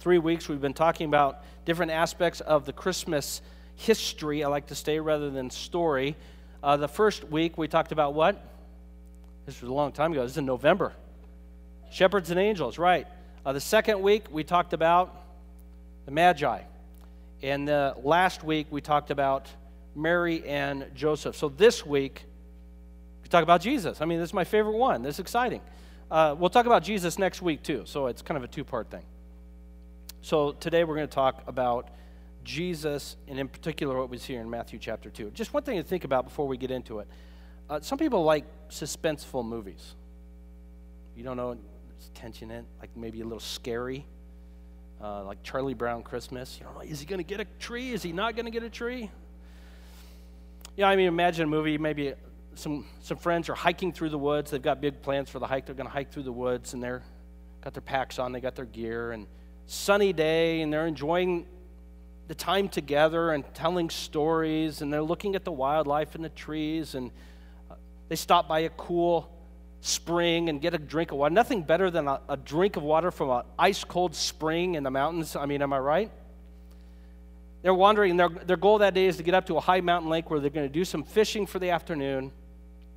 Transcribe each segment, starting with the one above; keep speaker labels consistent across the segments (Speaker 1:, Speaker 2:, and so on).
Speaker 1: three weeks, we've been talking about different aspects of the Christmas history. I like to say rather than story. Uh, the first week, we talked about what? This was a long time ago. This is in November. Shepherds and angels, right. Uh, the second week, we talked about the Magi. And the last week, we talked about Mary and Joseph. So this week, we talk about Jesus. I mean, this is my favorite one. This is exciting. Uh, we'll talk about Jesus next week, too. So it's kind of a two part thing. So today, we're going to talk about Jesus, and in particular, what was here in Matthew chapter 2. Just one thing to think about before we get into it. Uh, some people like suspenseful movies. You don't know, there's tension in it, like maybe a little scary uh, like Charlie Brown Christmas. You don't know, is he going to get a tree? Is he not going to get a tree? Yeah, I mean, imagine a movie. Maybe some some friends are hiking through the woods. They've got big plans for the hike. They're going to hike through the woods, and they're got their packs on. They got their gear, and sunny day, and they're enjoying the time together and telling stories, and they're looking at the wildlife and the trees, and uh, they stop by a cool spring and get a drink of water. Nothing better than a, a drink of water from an ice cold spring in the mountains. I mean, am I right? They're wandering, their, their goal that day is to get up to a high mountain lake where they're going to do some fishing for the afternoon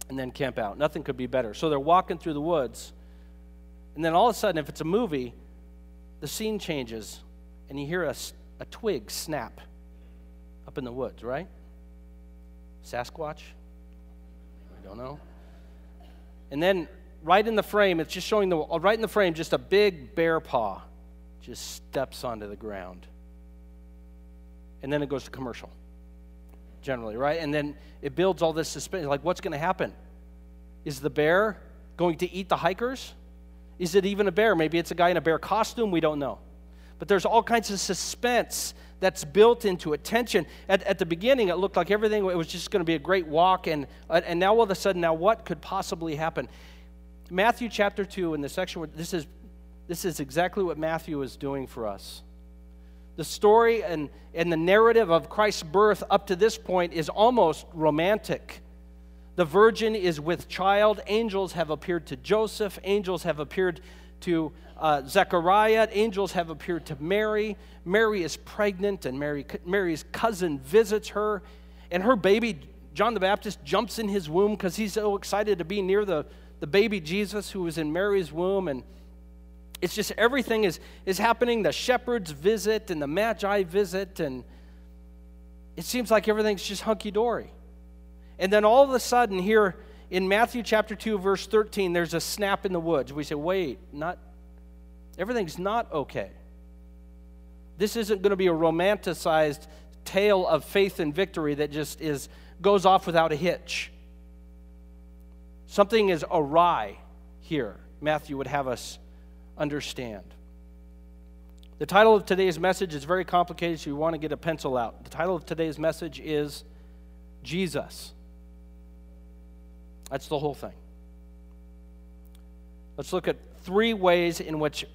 Speaker 1: and then camp out. Nothing could be better. So they're walking through the woods, and then all of a sudden, if it's a movie, the scene changes and you hear a, a twig snap up in the woods, right? Sasquatch? We don't know. And then right in the frame, it's just showing the, uh, right in the frame, just a big bear paw just steps onto the ground. And then it goes to commercial, generally, right? And then it builds all this suspense. Like, what's going to happen? Is the bear going to eat the hikers? Is it even a bear? Maybe it's a guy in a bear costume. We don't know. But there's all kinds of suspense that's built into it. Tension. At, at the beginning, it looked like everything it was just going to be a great walk, and, and now all of a sudden, now what could possibly happen? Matthew chapter 2, in the section where this is, this is exactly what Matthew is doing for us. The story and, and the narrative of Christ's birth up to this point is almost romantic. The virgin is with child. Angels have appeared to Joseph. Angels have appeared to uh, Zechariah. Angels have appeared to Mary. Mary is pregnant, and Mary, Mary's cousin visits her. And her baby, John the Baptist, jumps in his womb because he's so excited to be near the, the baby Jesus who was in Mary's womb. And it's just everything is, is happening. The shepherds visit and the magi visit, and it seems like everything's just hunky dory. And then all of a sudden, here in Matthew chapter 2, verse 13, there's a snap in the woods. We say, wait, not everything's not okay. This isn't going to be a romanticized tale of faith and victory that just is goes off without a hitch. Something is awry here. Matthew would have us understand. The title of today's message is very complicated, so you want to get a pencil out. The title of today's message is Jesus. That's the whole thing. Let's look at three ways in which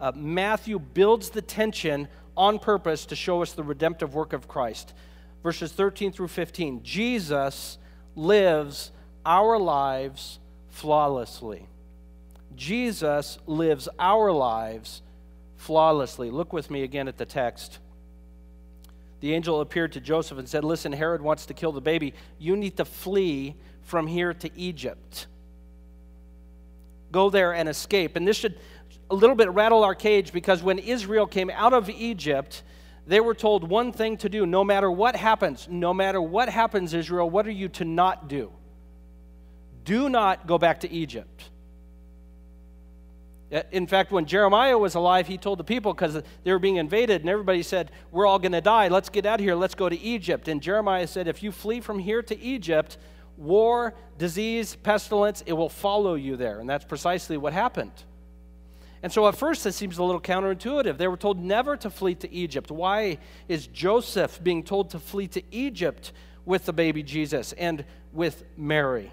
Speaker 1: uh, Matthew builds the tension on purpose to show us the redemptive work of Christ. Verses 13 through 15 Jesus lives our lives flawlessly. Jesus lives our lives flawlessly. Look with me again at the text. The angel appeared to Joseph and said, Listen, Herod wants to kill the baby. You need to flee from here to Egypt. Go there and escape. And this should a little bit rattle our cage because when Israel came out of Egypt, they were told one thing to do no matter what happens, no matter what happens, Israel, what are you to not do? Do not go back to Egypt. Uh, in fact, when Jeremiah was alive, he told the people because they were being invaded, and everybody said, We're all going to die. Let's get out of here. Let's go to Egypt. And Jeremiah said, If you flee from here to Egypt, war, disease, pestilence, it will follow you there. And that's precisely what happened. And so at first, this seems a little counterintuitive. They were told never to flee to Egypt. Why is Joseph being told to flee to Egypt with the baby Jesus and with Mary?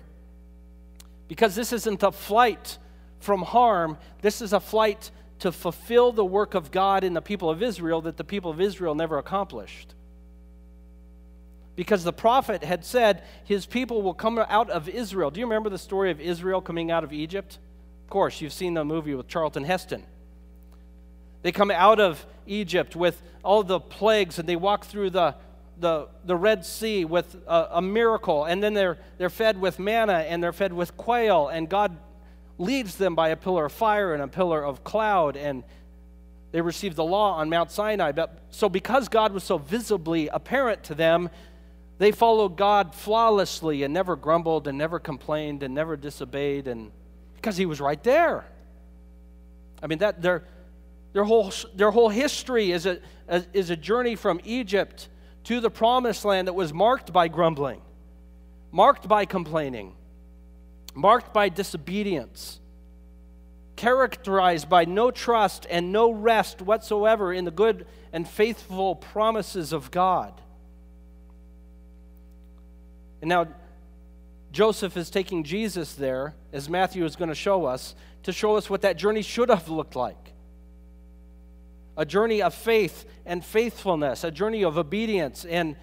Speaker 1: Because this isn't a flight from harm, this is a flight to fulfill the work of God in the people of Israel that the people of Israel never accomplished. Because the prophet had said his people will come out of Israel. Do you remember the story of Israel coming out of Egypt? Of course, you've seen the movie with Charlton Heston. They come out of Egypt with all the plagues, and they walk through the, the, the Red Sea with a, a miracle, and then they're, they're fed with manna and they're fed with quail, and God leads them by a pillar of fire and a pillar of cloud, and they received the law on Mount Sinai. But, so, because God was so visibly apparent to them, they followed God flawlessly and never grumbled and never complained and never disobeyed, and because He was right there. I mean, that their, their, whole, their whole history is a, is a journey from Egypt to the promised land that was marked by grumbling, marked by complaining, marked by disobedience, characterized by no trust and no rest whatsoever in the good and faithful promises of God. And now, Joseph is taking Jesus there, as Matthew is going to show us, to show us what that journey should have looked like a journey of faith and faithfulness, a journey of obedience and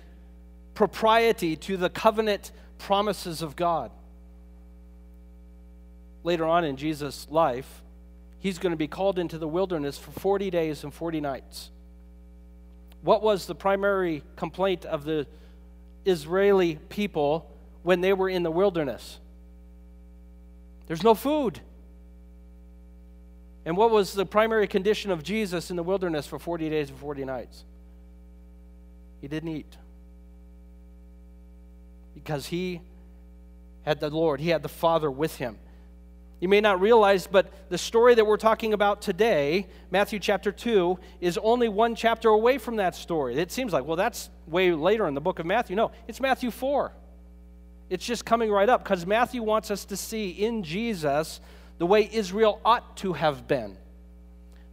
Speaker 1: propriety to the covenant promises of God. Later on in Jesus' life, he's going to be called into the wilderness for 40 days and 40 nights. What was the primary complaint of the Israeli people when they were in the wilderness? There's no food. And what was the primary condition of Jesus in the wilderness for 40 days and 40 nights? He didn't eat. Because he had the Lord, he had the Father with him. You may not realize, but the story that we're talking about today, Matthew chapter 2, is only one chapter away from that story. It seems like, well, that's way later in the book of Matthew. No, it's Matthew 4. It's just coming right up because Matthew wants us to see in Jesus the way Israel ought to have been.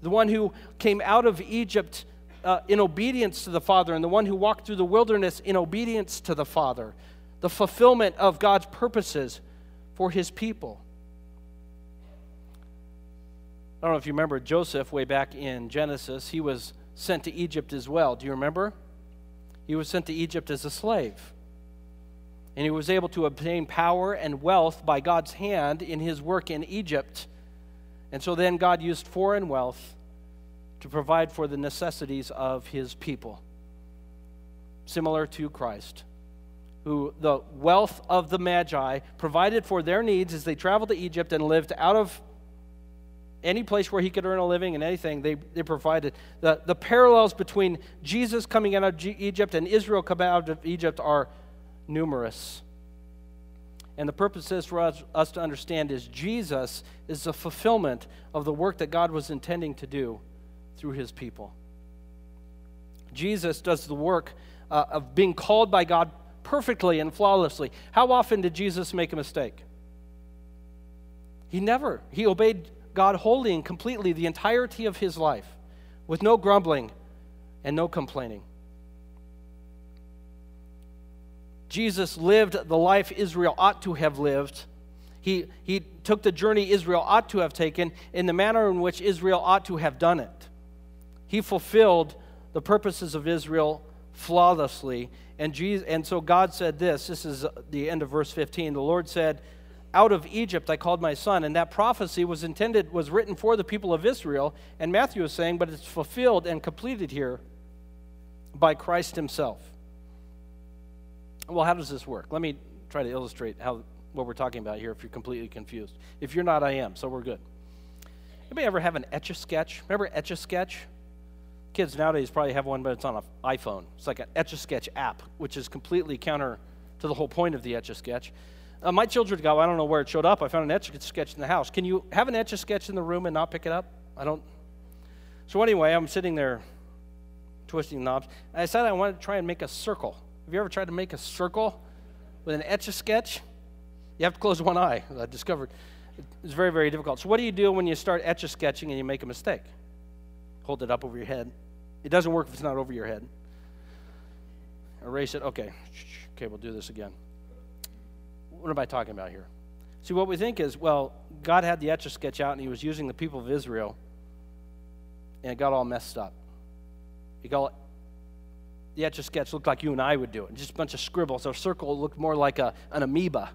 Speaker 1: The one who came out of Egypt uh, in obedience to the Father, and the one who walked through the wilderness in obedience to the Father. The fulfillment of God's purposes for his people. I don't know if you remember Joseph way back in Genesis. He was sent to Egypt as well. Do you remember? He was sent to Egypt as a slave and he was able to obtain power and wealth by God's hand in his work in Egypt. And so then God used foreign wealth to provide for the necessities of his people, similar to Christ, who the wealth of the Magi provided for their needs as they traveled to Egypt and lived out of any place where he could earn a living and anything, they, they provided. The, the parallels between Jesus coming out of G- Egypt and Israel coming out of Egypt are numerous. And the purpose is for us, us to understand is Jesus is the fulfillment of the work that God was intending to do through his people. Jesus does the work uh, of being called by God perfectly and flawlessly. How often did Jesus make a mistake? He never. He obeyed God wholly and completely the entirety of his life with no grumbling and no complaining. Jesus lived the life Israel ought to have lived. He, he took the journey Israel ought to have taken in the manner in which Israel ought to have done it. He fulfilled the purposes of Israel flawlessly. And, Jesus, and so God said this this is the end of verse 15. The Lord said, Out of Egypt I called my son. And that prophecy was intended, was written for the people of Israel. And Matthew is saying, But it's fulfilled and completed here by Christ himself. Well, how does this work? Let me try to illustrate how what we're talking about here if you're completely confused. If you're not, I am, so we're good. Anybody ever have an etch a sketch? Remember etch a sketch? Kids nowadays probably have one, but it's on an iPhone. It's like an etch a sketch app, which is completely counter to the whole point of the etch a sketch. Uh, my children go, I don't know where it showed up. I found an etch a sketch in the house. Can you have an etch a sketch in the room and not pick it up? I don't. So, anyway, I'm sitting there twisting knobs. I said I wanted to try and make a circle have you ever tried to make a circle with an etch a sketch? You have to close one eye. I discovered it's very, very difficult. So, what do you do when you start etch a sketching and you make a mistake? Hold it up over your head. It doesn't work if it's not over your head. Erase it. Okay. Okay, we'll do this again. What am I talking about here? See, what we think is, well, God had the etch a sketch out and he was using the people of Israel, and it got all messed up. It got the etch a sketch looked like you and I would do it, just a bunch of scribbles. A circle looked more like a, an amoeba.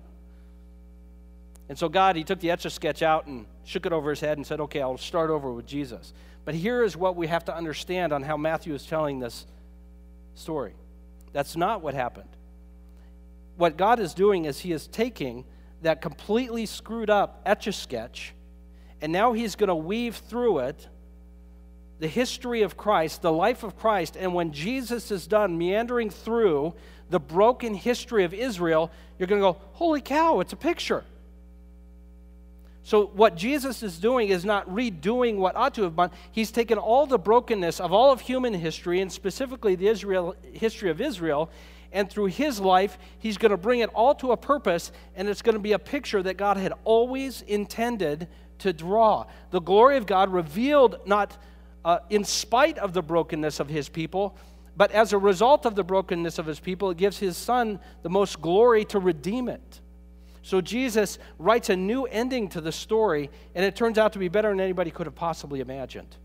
Speaker 1: And so God, he took the etch a sketch out and shook it over his head and said, okay, I'll start over with Jesus. But here is what we have to understand on how Matthew is telling this story. That's not what happened. What God is doing is he is taking that completely screwed up etch a sketch, and now he's going to weave through it the history of Christ, the life of Christ, and when Jesus is done meandering through the broken history of Israel, you're going to go, Holy cow, it's a picture. So, what Jesus is doing is not redoing what ought to have been. He's taken all the brokenness of all of human history, and specifically the Israel, history of Israel, and through his life, he's going to bring it all to a purpose, and it's going to be a picture that God had always intended to draw. The glory of God revealed not uh, in spite of the brokenness of his people, but as a result of the brokenness of his people, it gives his son the most glory to redeem it. So Jesus writes a new ending to the story, and it turns out to be better than anybody could have possibly imagined.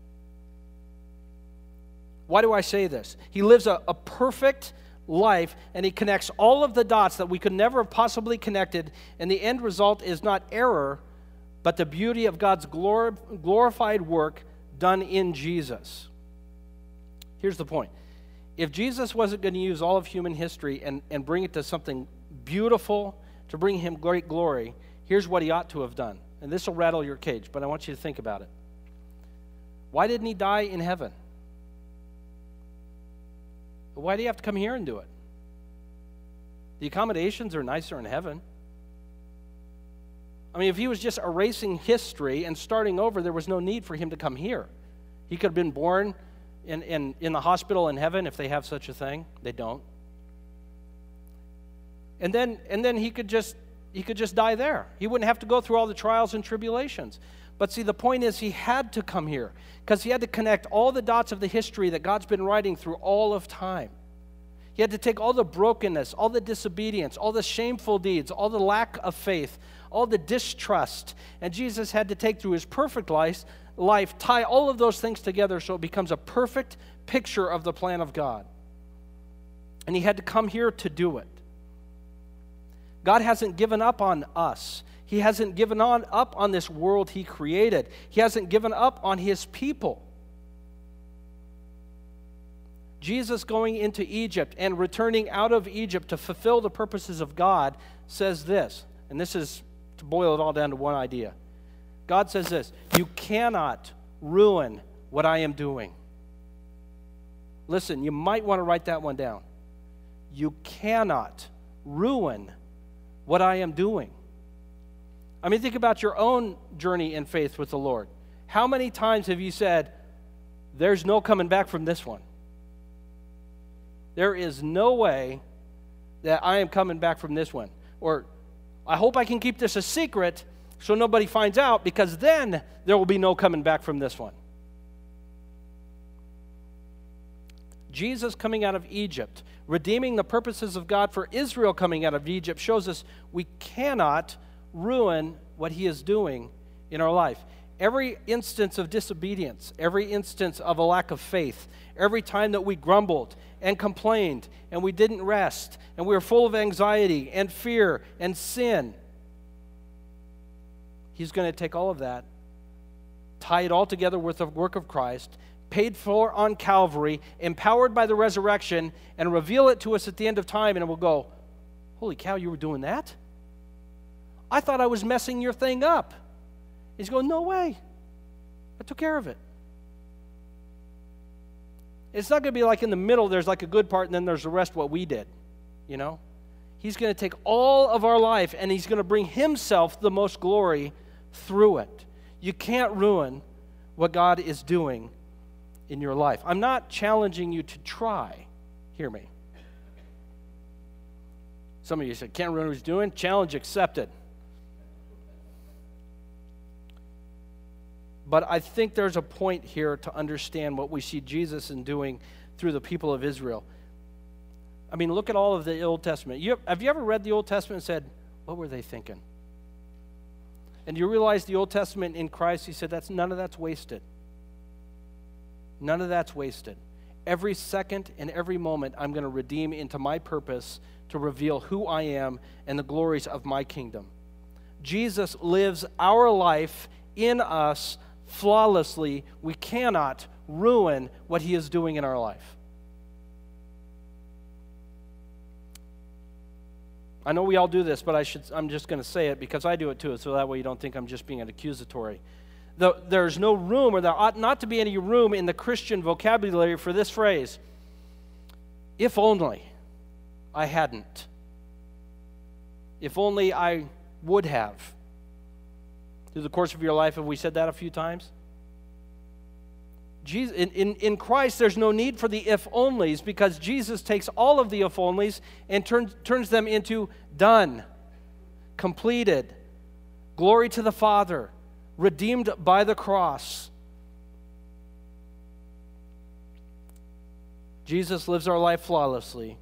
Speaker 1: Why do I say this? He lives a, a perfect life, and he connects all of the dots that we could never have possibly connected, and the end result is not error, but the beauty of God's glor- glorified work done in Jesus. Here's the point if Jesus wasn't going to use all of human history and, and bring it to something beautiful, to bring him great glory, here's what he ought to have done. And this will rattle your cage, but I want you to think about it. Why didn't he die in heaven? Why do you have to come here and do it? The accommodations are nicer in heaven. I mean, if he was just erasing history and starting over, there was no need for him to come here. He could have been born in, in, in the hospital in heaven if they have such a thing. They don't and then and then he could just he could just die there. He wouldn't have to go through all the trials and tribulations. But see the point is he had to come here because he had to connect all the dots of the history that god's been writing through all of time. He had to take all the brokenness all the disobedience all the shameful deeds all the lack of faith all the distrust. And jesus had to take through his perfect life life tie all of those things together so it becomes a perfect picture of the plan of god. And he had to come here to do it God hasn't given up on us. He hasn't given on, up on this world He created. He hasn't given up on His people. Jesus going into Egypt and returning out of Egypt to fulfill the purposes of God says this, and this is to boil it all down to one idea. God says this You cannot ruin what I am doing. Listen, you might want to write that one down. You cannot ruin what I am doing. I mean, think about your own journey in faith with the Lord. How many times have you said, There's no coming back from this one? There is no way that I am coming back from this one. Or, I hope I can keep this a secret so nobody finds out because then there will be no coming back from this one. Jesus coming out of Egypt, redeeming the purposes of God for Israel coming out of Egypt, shows us we cannot ruin what He is doing in our life. Every instance of disobedience, every instance of a lack of faith, every time that we grumbled and complained and we didn't rest and we were full of anxiety and fear and sin, He's going to take all of that, tie it all together with the work of Christ, paid for on Calvary, empowered by the resurrection, and reveal it to us at the end of time, and we'll go, Holy cow, you were doing that? I thought I was messing your thing up. He's going, No way. I took care of it. It's not going to be like in the middle, there's like a good part, and then there's the rest what we did, you know? He's going to take all of our life and he's going to bring himself the most glory through it. You can't ruin what God is doing in your life. I'm not challenging you to try. Hear me. Some of you said, can't remember what he's doing. Challenge accepted. But I think there's a point here to understand what we see Jesus in doing through the people of Israel. I mean, look at all of the Old Testament. You, have you ever read the Old Testament and said, what were they thinking? And you realize the Old Testament in Christ, he said, that's none of that's wasted. None of that's wasted. Every second and every moment, I'm going to redeem into my purpose to reveal who I am and the glories of my kingdom. Jesus lives our life in us flawlessly. We cannot ruin what he is doing in our life. I know we all do this, but I should, I'm just going to say it because I do it too, so that way you don't think I'm just being an accusatory. The, there's no room, or there ought not to be any room in the Christian vocabulary for this phrase if only I hadn't. If only I would have. Through the course of your life, have we said that a few times? Jesus, in, in, in Christ, there's no need for the if onlys because Jesus takes all of the if onlys and turns, turns them into done, completed, glory to the Father, redeemed by the cross. Jesus lives our life flawlessly.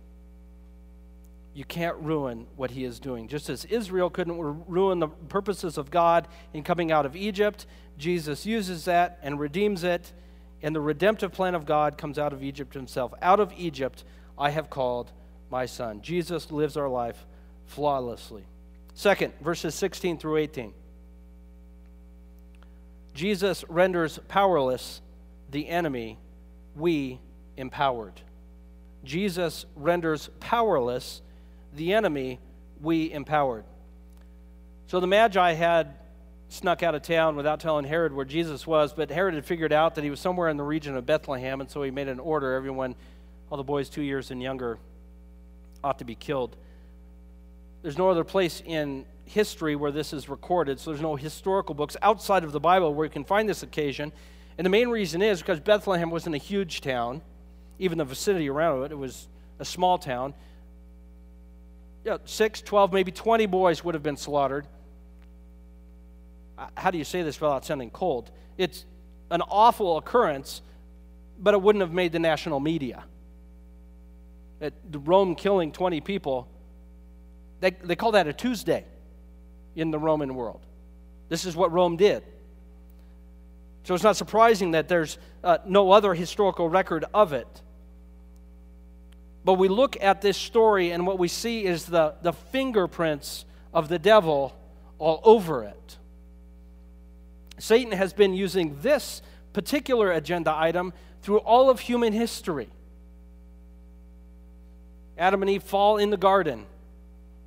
Speaker 1: You can't ruin what he is doing. Just as Israel couldn't ruin the purposes of God in coming out of Egypt, Jesus uses that and redeems it and the redemptive plan of God comes out of Egypt himself. Out of Egypt, I have called my son. Jesus lives our life flawlessly. Second, verses 16 through 18. Jesus renders powerless the enemy we empowered. Jesus renders powerless the enemy we empowered. So the Magi had snuck out of town without telling Herod where Jesus was, but Herod had figured out that he was somewhere in the region of Bethlehem, and so he made an order everyone, all the boys two years and younger, ought to be killed. There's no other place in history where this is recorded, so there's no historical books outside of the Bible where you can find this occasion. And the main reason is because Bethlehem wasn't a huge town, even the vicinity around it, it was a small town. Yeah, six, 12, maybe 20 boys would have been slaughtered how do you say this without sounding cold? It's an awful occurrence, but it wouldn't have made the national media. It, Rome killing 20 people, they, they call that a Tuesday in the Roman world. This is what Rome did. So it's not surprising that there's uh, no other historical record of it. But we look at this story, and what we see is the, the fingerprints of the devil all over it. Satan has been using this particular agenda item through all of human history. Adam and Eve fall in the garden,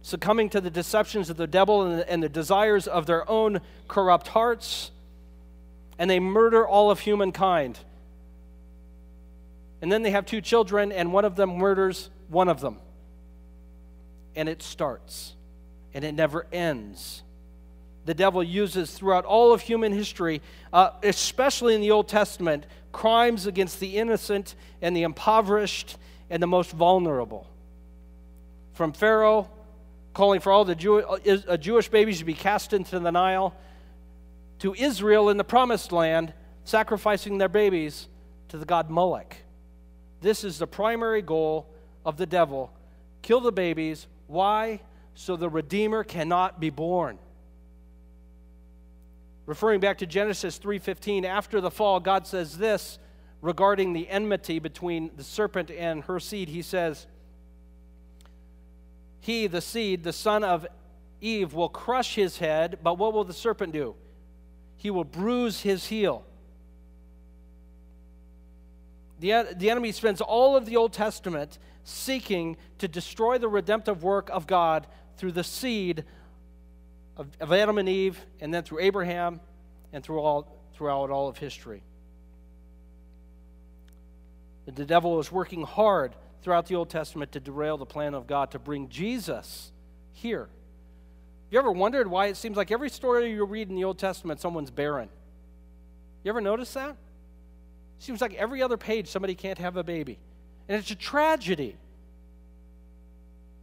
Speaker 1: succumbing to the deceptions of the devil and the, and the desires of their own corrupt hearts, and they murder all of humankind. And then they have two children, and one of them murders one of them. And it starts, and it never ends the devil uses throughout all of human history, uh, especially in the Old Testament, crimes against the innocent and the impoverished and the most vulnerable. From Pharaoh calling for all the Jew- uh, Jewish babies to be cast into the Nile, to Israel in the promised land sacrificing their babies to the god Moloch. This is the primary goal of the devil kill the babies. Why? So the Redeemer cannot be born. Referring back to Genesis 3:15, after the fall, God says this regarding the enmity between the serpent and her seed. He says, "He, the seed, the son of Eve, will crush his head, but what will the serpent do? He will bruise his heel." The, the enemy spends all of the Old Testament seeking to destroy the redemptive work of God through the seed of, of Adam and Eve, and then through Abraham, and through all, throughout all of history. The devil is working hard throughout the Old Testament to derail the plan of God to bring Jesus here. You ever wondered why it seems like every story you read in the Old Testament, someone's barren? You ever notice that? It seems like every other page somebody can't have a baby. And it's a tragedy.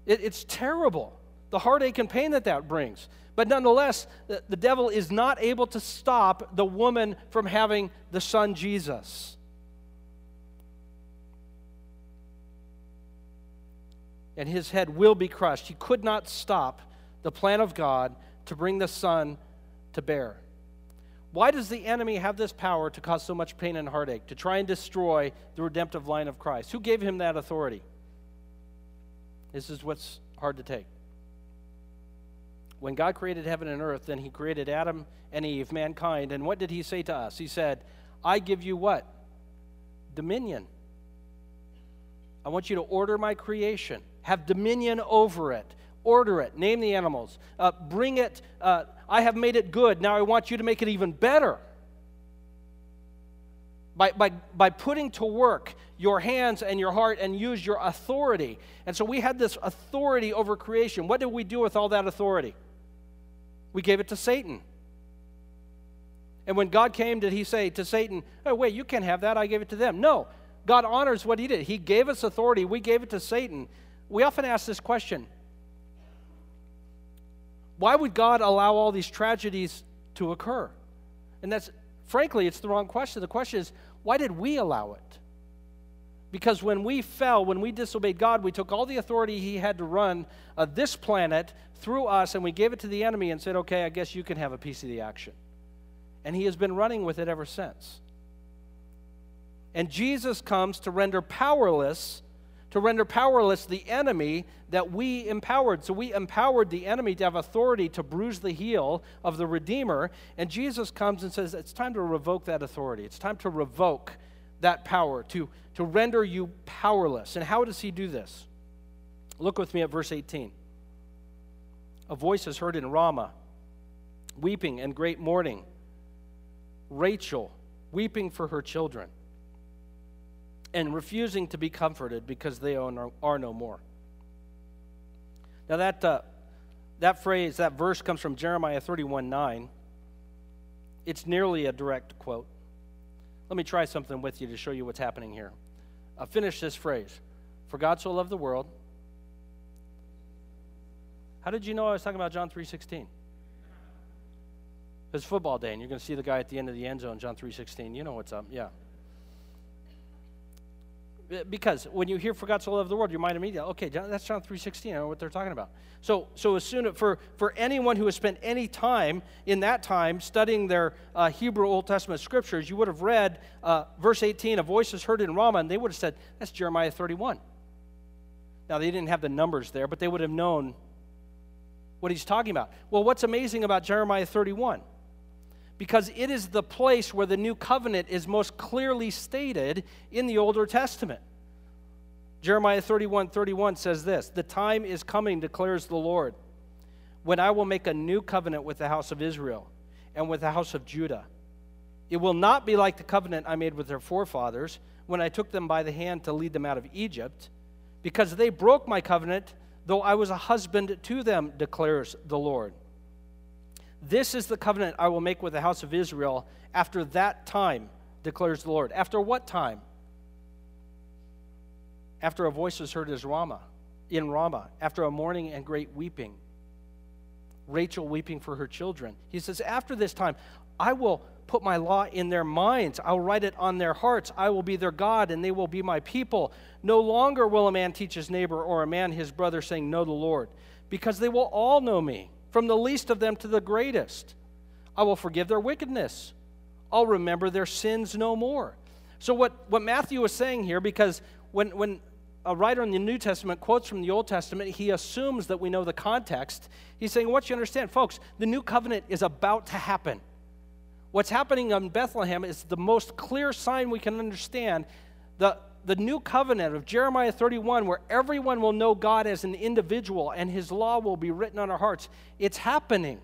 Speaker 1: It, it's terrible, the heartache and pain that that brings. But nonetheless, the, the devil is not able to stop the woman from having the son Jesus. And his head will be crushed. He could not stop the plan of God to bring the son to bear. Why does the enemy have this power to cause so much pain and heartache, to try and destroy the redemptive line of Christ? Who gave him that authority? This is what's hard to take. when God created heaven and earth, then he created Adam and Eve, mankind. And what did he say to us? He said, I give you what? Dominion. I want you to order my creation, have dominion over it, order it, name the animals, uh, bring it. Uh, I have made it good. Now I want you to make it even better. By, by, by putting to work your hands and your heart and use your authority. And so we had this authority over creation. What did we do with all that authority? We gave it to Satan. And when God came, did he say to Satan, Oh, wait, you can't have that. I gave it to them. No. God honors what he did. He gave us authority. We gave it to Satan. We often ask this question Why would God allow all these tragedies to occur? And that's, frankly, it's the wrong question. The question is, why did we allow it? Because when we fell, when we disobeyed God, we took all the authority He had to run uh, this planet through us and we gave it to the enemy and said, okay, I guess you can have a piece of the action. And He has been running with it ever since. And Jesus comes to render powerless, to render powerless the enemy that we empowered. So we empowered the enemy to have authority to bruise the heel of the Redeemer. And Jesus comes and says, it's time to revoke that authority. It's time to revoke that power, to, to render you powerless. And how does he do this? Look with me at verse 18. A voice is heard in Ramah, weeping and great mourning. Rachel weeping for her children and refusing to be comforted because they are no more. Now, that, uh, that phrase, that verse comes from Jeremiah 31 9. It's nearly a direct quote. Let me try something with you to show you what's happening here. I'll finish this phrase. For God so loved the world. How did you know I was talking about John 3.16? It's football day, and you're going to see the guy at the end of the end zone, John 3.16. You know what's up, yeah. Uh, because when you hear for God so loved the world, your mind immediately, okay, that's John 3.16. I know what they're talking about. So, so as soon for, for anyone who has spent any time in that time studying their uh, Hebrew Old Testament scriptures, you would have read uh, verse 18, a voice is heard in Ramah, and they would have said, that's Jeremiah 31. Now, they didn't have the numbers there, but they would have known what he's talking about. Well, what's amazing about Jeremiah 31? Because it is the place where the new covenant is most clearly stated in the Older Testament. Jeremiah 31 31 says this The time is coming, declares the Lord, when I will make a new covenant with the house of Israel and with the house of Judah. It will not be like the covenant I made with their forefathers when I took them by the hand to lead them out of Egypt, because they broke my covenant, though I was a husband to them, declares the Lord. This is the covenant I will make with the house of Israel after that time, declares the Lord. After what time? After a voice was heard as Ramah, in Ramah, after a mourning and great weeping. Rachel weeping for her children. He says, After this time, I will put my law in their minds. I'll write it on their hearts. I will be their God, and they will be my people. No longer will a man teach his neighbor or a man his brother, saying, Know the Lord, because they will all know me from the least of them to the greatest. I will forgive their wickedness. I'll remember their sins no more. So, what, what Matthew is saying here, because when, when a writer in the New Testament quotes from the Old Testament, he assumes that we know the context. He's saying, What you understand, folks, the new covenant is about to happen. What's happening in Bethlehem is the most clear sign we can understand. The, the new covenant of Jeremiah 31, where everyone will know God as an individual and his law will be written on our hearts, it's happening.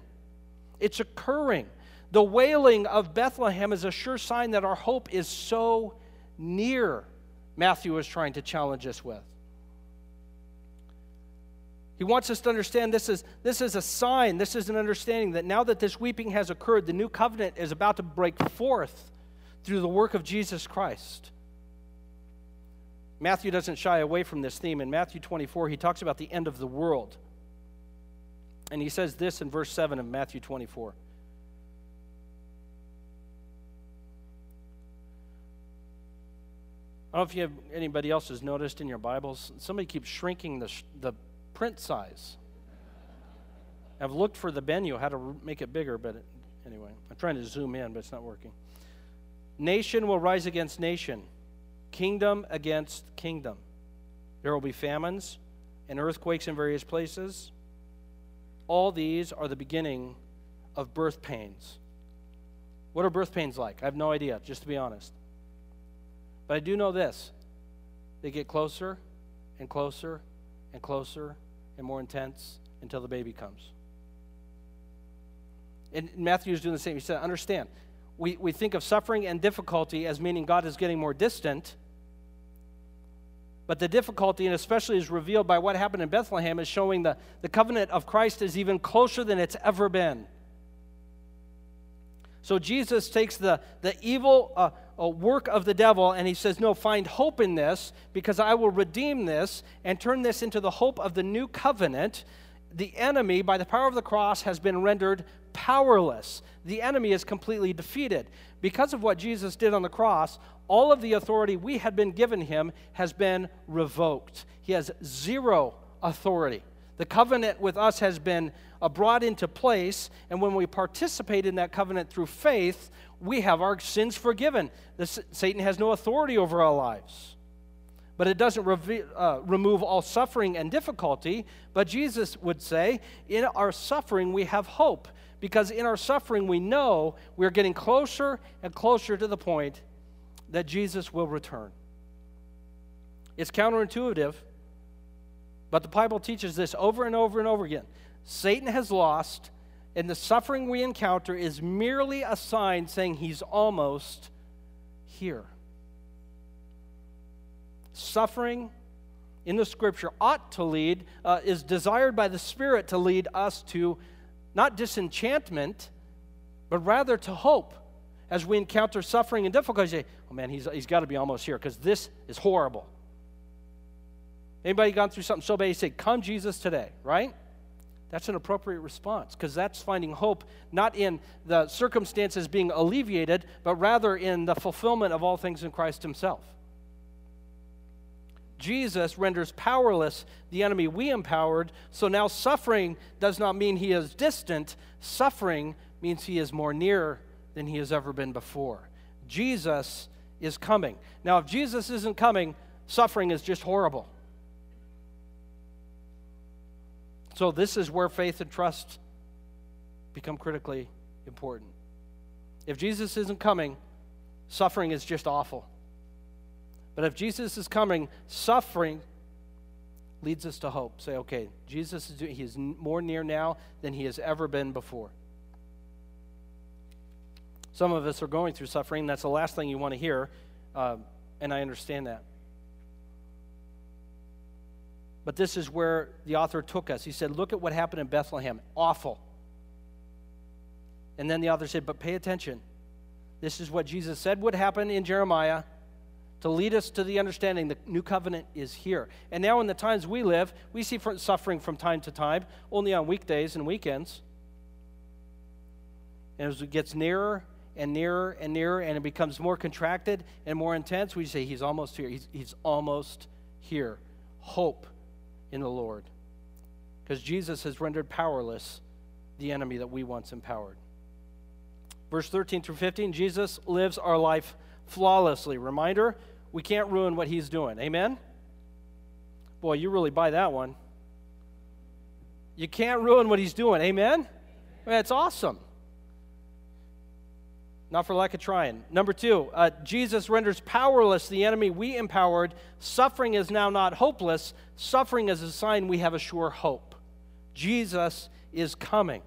Speaker 1: It's occurring. The wailing of Bethlehem is a sure sign that our hope is so near, Matthew is trying to challenge us with. He wants us to understand this is, this is a sign, this is an understanding that now that this weeping has occurred, the new covenant is about to break forth through the work of Jesus Christ. Matthew doesn't shy away from this theme. In Matthew 24, he talks about the end of the world. And he says this in verse 7 of Matthew 24. I don't know if you have, anybody else has noticed in your Bibles, somebody keeps shrinking the, the print size. I've looked for the Benyu, how to make it bigger, but it, anyway, I'm trying to zoom in, but it's not working. Nation will rise against nation kingdom against kingdom. There will be famines and earthquakes in various places. all these are the beginning of birth pains. What are birth pains like? I have no idea, just to be honest. But I do know this they get closer and closer and closer and more intense until the baby comes. And Matthew is doing the same. He said, Understand, we, we think of suffering and difficulty as meaning God is getting more distant. But the difficulty, and especially is revealed by what happened in Bethlehem, is showing the, the covenant of Christ is even closer than it's ever been. So Jesus takes the, the evil uh, uh, work of the devil and he says, No, find hope in this because I will redeem this and turn this into the hope of the new covenant. The enemy, by the power of the cross, has been rendered powerless. The enemy is completely defeated. Because of what Jesus did on the cross, all of the authority we had been given him has been revoked. He has zero authority. The covenant with us has been uh, brought into place, and when we participate in that covenant through faith, we have our sins forgiven. Satan has no authority over our lives. But it doesn't uh, remove all suffering and difficulty. But Jesus would say, in our suffering, we have hope because in our suffering, we know we're getting closer and closer to the point that Jesus will return. It's counterintuitive, but the Bible teaches this over and over and over again. Satan has lost, and the suffering we encounter is merely a sign saying he's almost here. Suffering in the scripture ought to lead, uh, is desired by the Spirit to lead us to not disenchantment, but rather to hope. As we encounter suffering and difficulty, say, oh man, he's, he's got to be almost here because this is horrible. Anybody gone through something so bad, you say, come Jesus today, right? That's an appropriate response because that's finding hope not in the circumstances being alleviated, but rather in the fulfillment of all things in Christ Himself. Jesus renders powerless the enemy we empowered. So now suffering does not mean he is distant, suffering means he is more near than he has ever been before. Jesus is coming. Now, if Jesus isn't coming, suffering is just horrible. So, this is where faith and trust become critically important. If Jesus isn't coming, suffering is just awful. But if Jesus is coming, suffering leads us to hope. Say, okay, Jesus is he is more near now than he has ever been before. Some of us are going through suffering. That's the last thing you want to hear, uh, and I understand that. But this is where the author took us. He said, Look at what happened in Bethlehem. Awful. And then the author said, But pay attention. This is what Jesus said would happen in Jeremiah to lead us to the understanding the new covenant is here. And now, in the times we live, we see suffering from time to time, only on weekdays and weekends. And as it gets nearer and nearer and nearer, and it becomes more contracted and more intense, we say, He's almost here. He's, he's almost here. Hope in the Lord. Because Jesus has rendered powerless the enemy that we once empowered. Verse 13 through 15 Jesus lives our life flawlessly. Reminder we can't ruin what he's doing. Amen? Boy, you really buy that one. You can't ruin what he's doing. Amen? That's awesome. Not for lack of trying. Number two, uh, Jesus renders powerless the enemy we empowered. Suffering is now not hopeless. Suffering is a sign we have a sure hope. Jesus is coming.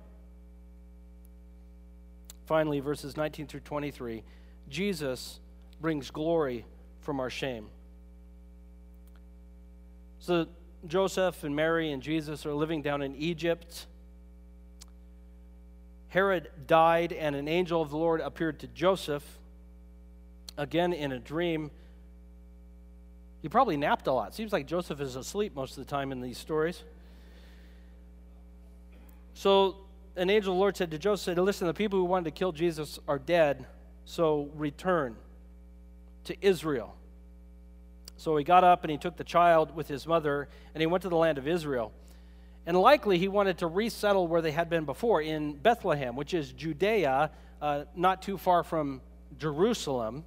Speaker 1: Finally, verses 19 through 23 Jesus brings glory from our shame. So Joseph and Mary and Jesus are living down in Egypt. Herod died, and an angel of the Lord appeared to Joseph, again in a dream. He probably napped a lot. Seems like Joseph is asleep most of the time in these stories. So an angel of the Lord said to Joseph, Listen, the people who wanted to kill Jesus are dead, so return to Israel. So he got up and he took the child with his mother and he went to the land of Israel. And likely he wanted to resettle where they had been before in Bethlehem, which is Judea, uh, not too far from Jerusalem.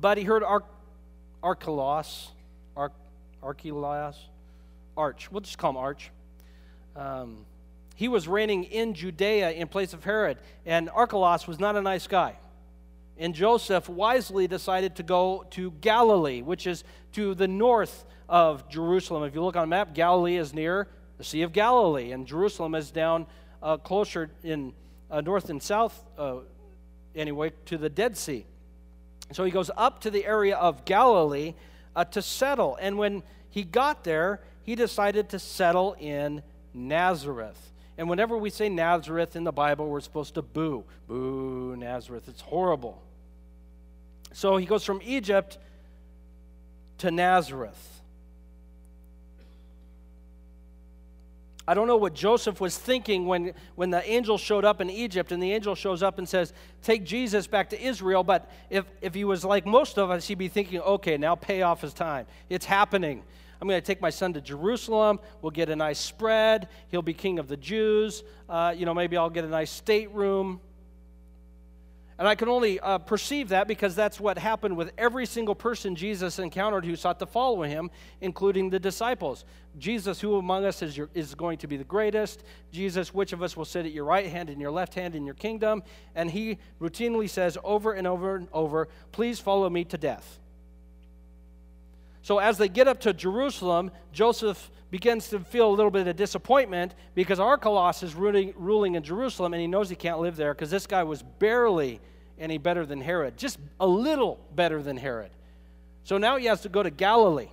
Speaker 1: But he heard Ar- Archelaus, Ar- Archelaus, Arch, we'll just call him Arch. Um, he was reigning in Judea in place of Herod, and Archelaus was not a nice guy. And Joseph wisely decided to go to Galilee, which is to the north of Jerusalem. If you look on a map, Galilee is near the Sea of Galilee, and Jerusalem is down uh, closer in uh, north and south, uh, anyway, to the Dead Sea. So he goes up to the area of Galilee uh, to settle. And when he got there, he decided to settle in Nazareth. And whenever we say Nazareth in the Bible, we're supposed to boo. Boo, Nazareth. It's horrible. So he goes from Egypt to Nazareth. I don't know what Joseph was thinking when, when the angel showed up in Egypt and the angel shows up and says, Take Jesus back to Israel. But if, if he was like most of us, he'd be thinking, Okay, now pay off his time. It's happening. I'm going to take my son to Jerusalem. We'll get a nice spread. He'll be king of the Jews. Uh, you know, maybe I'll get a nice stateroom. And I can only uh, perceive that because that's what happened with every single person Jesus encountered who sought to follow him, including the disciples. Jesus, who among us is, your, is going to be the greatest? Jesus, which of us will sit at your right hand and your left hand in your kingdom? And he routinely says over and over and over, Please follow me to death. So as they get up to Jerusalem, Joseph begins to feel a little bit of disappointment because Archelaus is ruling, ruling in Jerusalem and he knows he can't live there because this guy was barely any better than Herod, just a little better than Herod. So now he has to go to Galilee.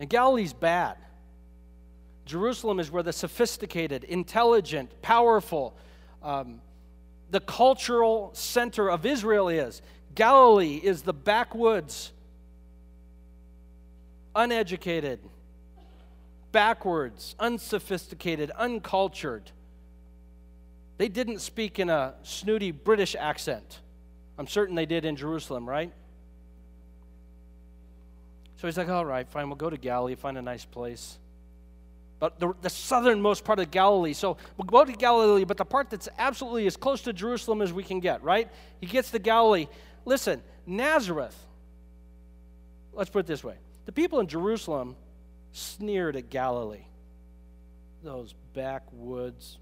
Speaker 1: And Galilee's bad. Jerusalem is where the sophisticated, intelligent, powerful, um, the cultural center of Israel is. Galilee is the backwoods uneducated, backwards, unsophisticated, uncultured. They didn't speak in a snooty British accent. I'm certain they did in Jerusalem, right? So he's like, all right, fine, we'll go to Galilee, find a nice place. But the, the southernmost part of Galilee. So we'll go to Galilee, but the part that's absolutely as close to Jerusalem as we can get, right? He gets to Galilee. Listen, Nazareth, let's put it this way the people in Jerusalem sneered at Galilee. Those backwoods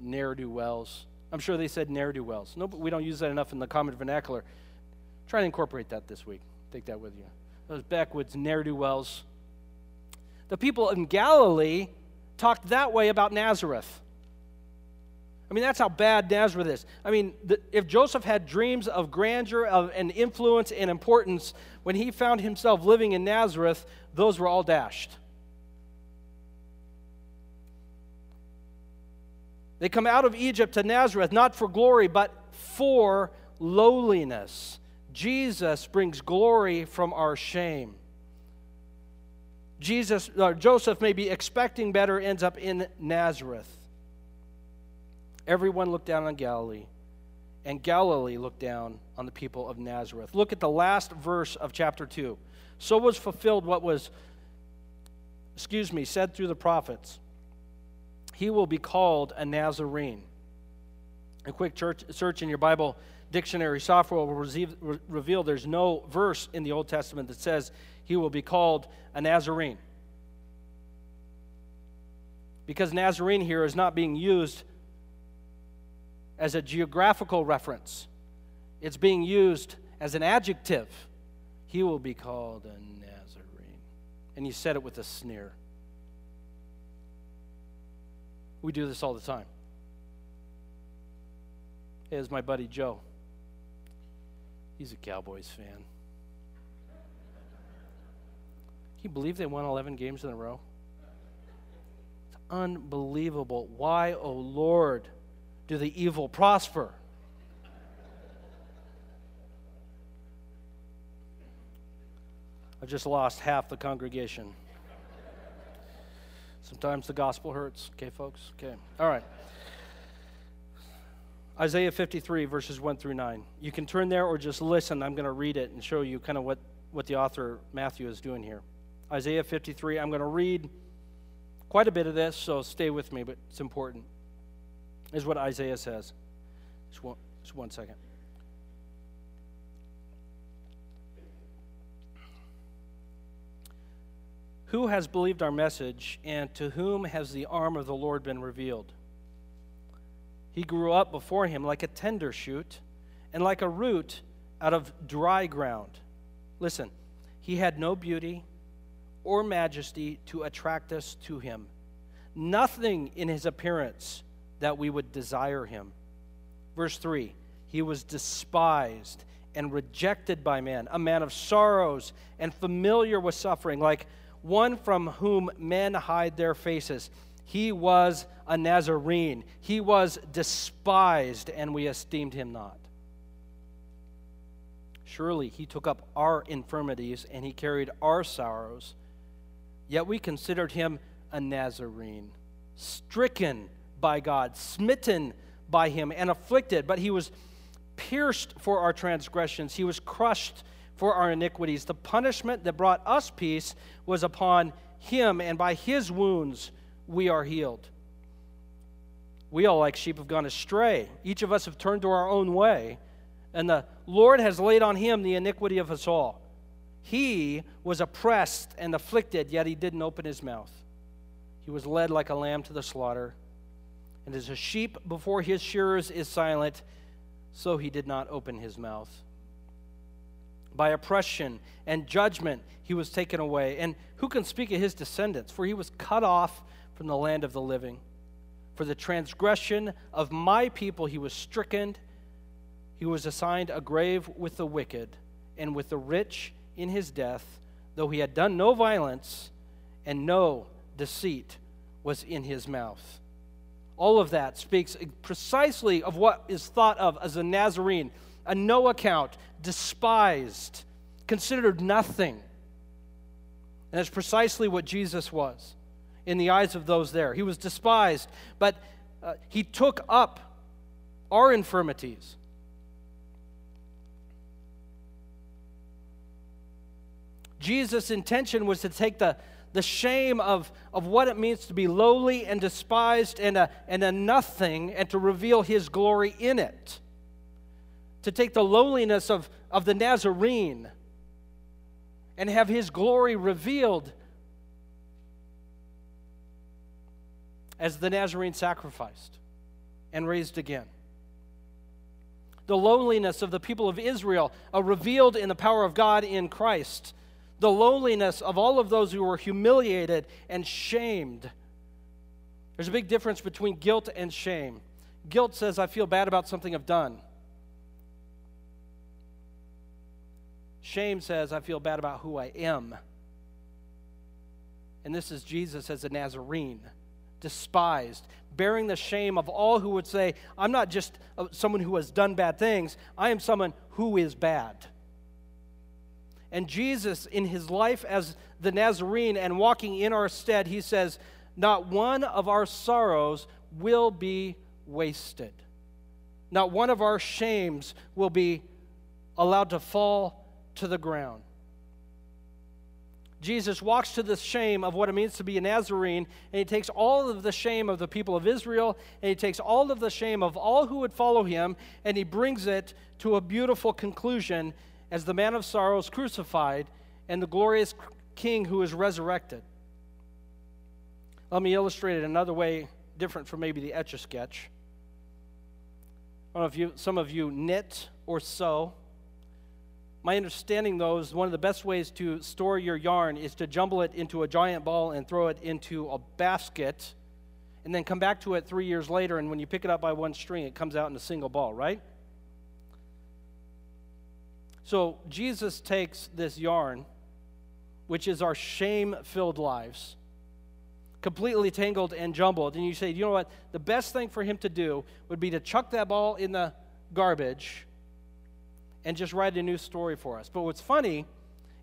Speaker 1: ne'er do wells. I'm sure they said ne'er do wells. No, but we don't use that enough in the common vernacular. Try to incorporate that this week. Take that with you. Those backwoods ne'er do wells. The people in Galilee talked that way about Nazareth. I mean, that's how bad Nazareth is. I mean, the, if Joseph had dreams of grandeur of, and influence and importance, when he found himself living in Nazareth, those were all dashed. They come out of Egypt to Nazareth not for glory, but for lowliness. Jesus brings glory from our shame. Jesus, uh, Joseph may be expecting better, ends up in Nazareth. Everyone looked down on Galilee, and Galilee looked down on the people of Nazareth. Look at the last verse of chapter 2. So was fulfilled what was, excuse me, said through the prophets. He will be called a Nazarene. A quick church, search in your Bible dictionary software will receive, re- reveal there's no verse in the Old Testament that says he will be called a Nazarene. Because Nazarene here is not being used as a geographical reference, it's being used as an adjective. He will be called a Nazarene. And he said it with a sneer. We do this all the time. Here's my buddy Joe. He's a Cowboys fan. Can you believe they won 11 games in a row? It's unbelievable. Why, oh Lord? Do the evil prosper. I've just lost half the congregation. Sometimes the gospel hurts. Okay, folks? Okay. All right. Isaiah 53, verses 1 through 9. You can turn there or just listen. I'm going to read it and show you kind of what, what the author, Matthew, is doing here. Isaiah 53, I'm going to read quite a bit of this, so stay with me, but it's important is what Isaiah says. Just one, just one second. Who has believed our message, and to whom has the arm of the Lord been revealed? He grew up before him like a tender shoot, and like a root out of dry ground. Listen, he had no beauty or majesty to attract us to him, nothing in his appearance that we would desire him. Verse 3 He was despised and rejected by men, a man of sorrows and familiar with suffering, like one from whom men hide their faces. He was a Nazarene. He was despised, and we esteemed him not. Surely he took up our infirmities and he carried our sorrows. Yet we considered him a Nazarene, stricken by God, smitten by him, and afflicted. But he was pierced for our transgressions, he was crushed for our iniquities. The punishment that brought us peace was upon him, and by his wounds we are healed. We all, like sheep, have gone astray. Each of us have turned to our own way, and the Lord has laid on him the iniquity of us all. He was oppressed and afflicted, yet he didn't open his mouth. He was led like a lamb to the slaughter, and as a sheep before his shearers is silent, so he did not open his mouth. By oppression and judgment he was taken away. And who can speak of his descendants? For he was cut off from the land of the living. For the transgression of my people he was stricken. He was assigned a grave with the wicked and with the rich in his death, though he had done no violence and no deceit was in his mouth. All of that speaks precisely of what is thought of as a Nazarene, a no account, despised, considered nothing. And that's precisely what Jesus was in the eyes of those there. He was despised, but uh, he took up our infirmities. Jesus' intention was to take the, the shame of, of what it means to be lowly and despised and a, and a nothing and to reveal his glory in it. To take the lowliness of, of the Nazarene and have his glory revealed as the Nazarene sacrificed and raised again. The loneliness of the people of Israel are revealed in the power of God in Christ the loneliness of all of those who were humiliated and shamed. There's a big difference between guilt and shame. Guilt says, I feel bad about something I've done. Shame says, I feel bad about who I am. And this is Jesus as a Nazarene, despised, bearing the shame of all who would say, I'm not just uh, someone who has done bad things, I am someone who is bad. And Jesus, in his life as the Nazarene and walking in our stead, he says, Not one of our sorrows will be wasted. Not one of our shames will be allowed to fall to the ground. Jesus walks to the shame of what it means to be a Nazarene, and he takes all of the shame of the people of Israel, and he takes all of the shame of all who would follow him, and he brings it to a beautiful conclusion as the man of sorrows crucified and the glorious king who is resurrected. Let me illustrate it another way, different from maybe the etch a sketch. I don't know if you, some of you knit or sew. My understanding, though, is one of the best ways to store your yarn is to jumble it into a giant ball and throw it into a basket, and then come back to it three years later. And when you pick it up by one string, it comes out in a single ball, right? So Jesus takes this yarn, which is our shame filled lives, completely tangled and jumbled, and you say, you know what? The best thing for him to do would be to chuck that ball in the garbage and just write a new story for us. But what's funny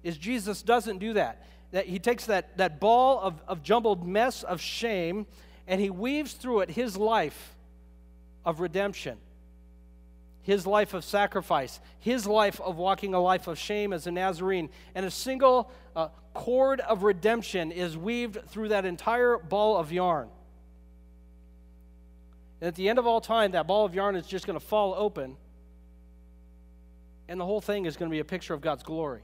Speaker 1: is Jesus doesn't do that. That he takes that, that ball of, of jumbled mess of shame and he weaves through it his life of redemption his life of sacrifice, his life of walking a life of shame as a Nazarene, and a single uh, cord of redemption is weaved through that entire ball of yarn. And at the end of all time, that ball of yarn is just going to fall open, and the whole thing is going to be a picture of God's glory.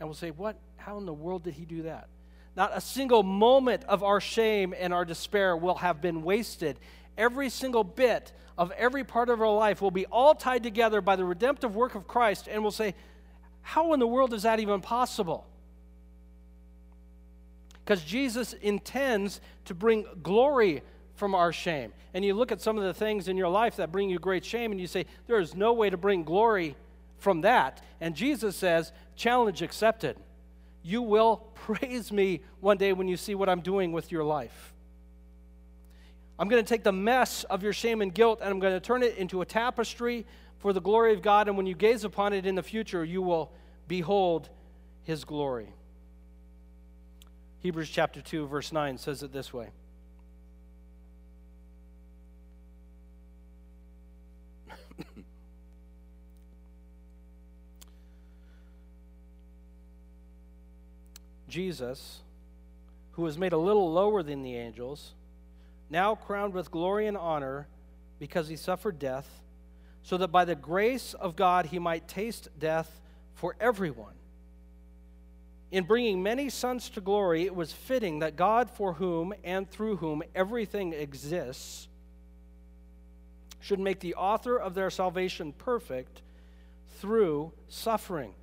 Speaker 1: And we'll say, What? How in the world did he do that? Not a single moment of our shame and our despair will have been wasted. Every single bit of every part of our life will be all tied together by the redemptive work of Christ, and we'll say, How in the world is that even possible? Because Jesus intends to bring glory from our shame. And you look at some of the things in your life that bring you great shame, and you say, There is no way to bring glory from that. And Jesus says, Challenge accepted. You will praise me one day when you see what I'm doing with your life. I'm going to take the mess of your shame and guilt and I'm going to turn it into a tapestry for the glory of God. And when you gaze upon it in the future, you will behold his glory. Hebrews chapter 2, verse 9 says it this way. Jesus, who was made a little lower than the angels, now crowned with glory and honor because he suffered death, so that by the grace of God he might taste death for everyone. In bringing many sons to glory, it was fitting that God, for whom and through whom everything exists, should make the author of their salvation perfect through suffering.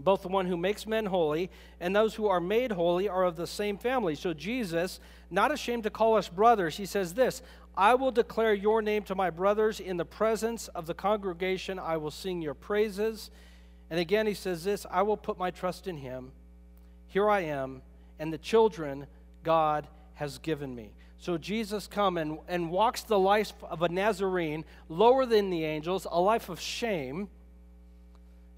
Speaker 1: Both the one who makes men holy and those who are made holy are of the same family. So Jesus, not ashamed to call us brothers, he says this I will declare your name to my brothers in the presence of the congregation. I will sing your praises. And again, he says this I will put my trust in him. Here I am, and the children God has given me. So Jesus come and, and walks the life of a Nazarene, lower than the angels, a life of shame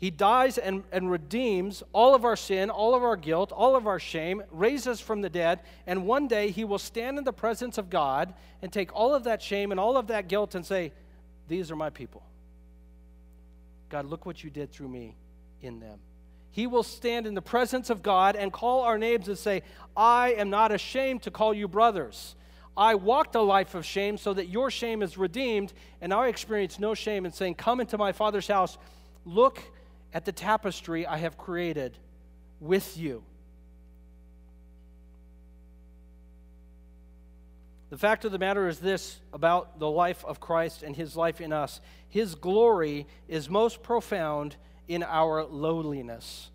Speaker 1: he dies and, and redeems all of our sin, all of our guilt, all of our shame, raises us from the dead, and one day he will stand in the presence of God and take all of that shame and all of that guilt and say, These are my people. God, look what you did through me in them. He will stand in the presence of God and call our names and say, I am not ashamed to call you brothers. I walked a life of shame so that your shame is redeemed, and I experience no shame in saying, Come into my Father's house. Look at the tapestry I have created with you. The fact of the matter is this about the life of Christ and his life in us his glory is most profound in our lowliness.